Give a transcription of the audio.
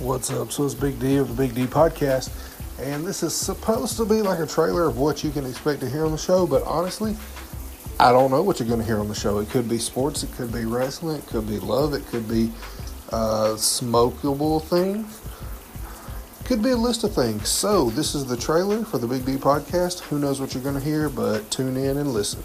What's up? So it's Big D of the Big D Podcast, and this is supposed to be like a trailer of what you can expect to hear on the show, but honestly, I don't know what you're going to hear on the show. It could be sports, it could be wrestling, it could be love, it could be uh, smokable things, it could be a list of things. So this is the trailer for the Big D Podcast. Who knows what you're going to hear, but tune in and listen.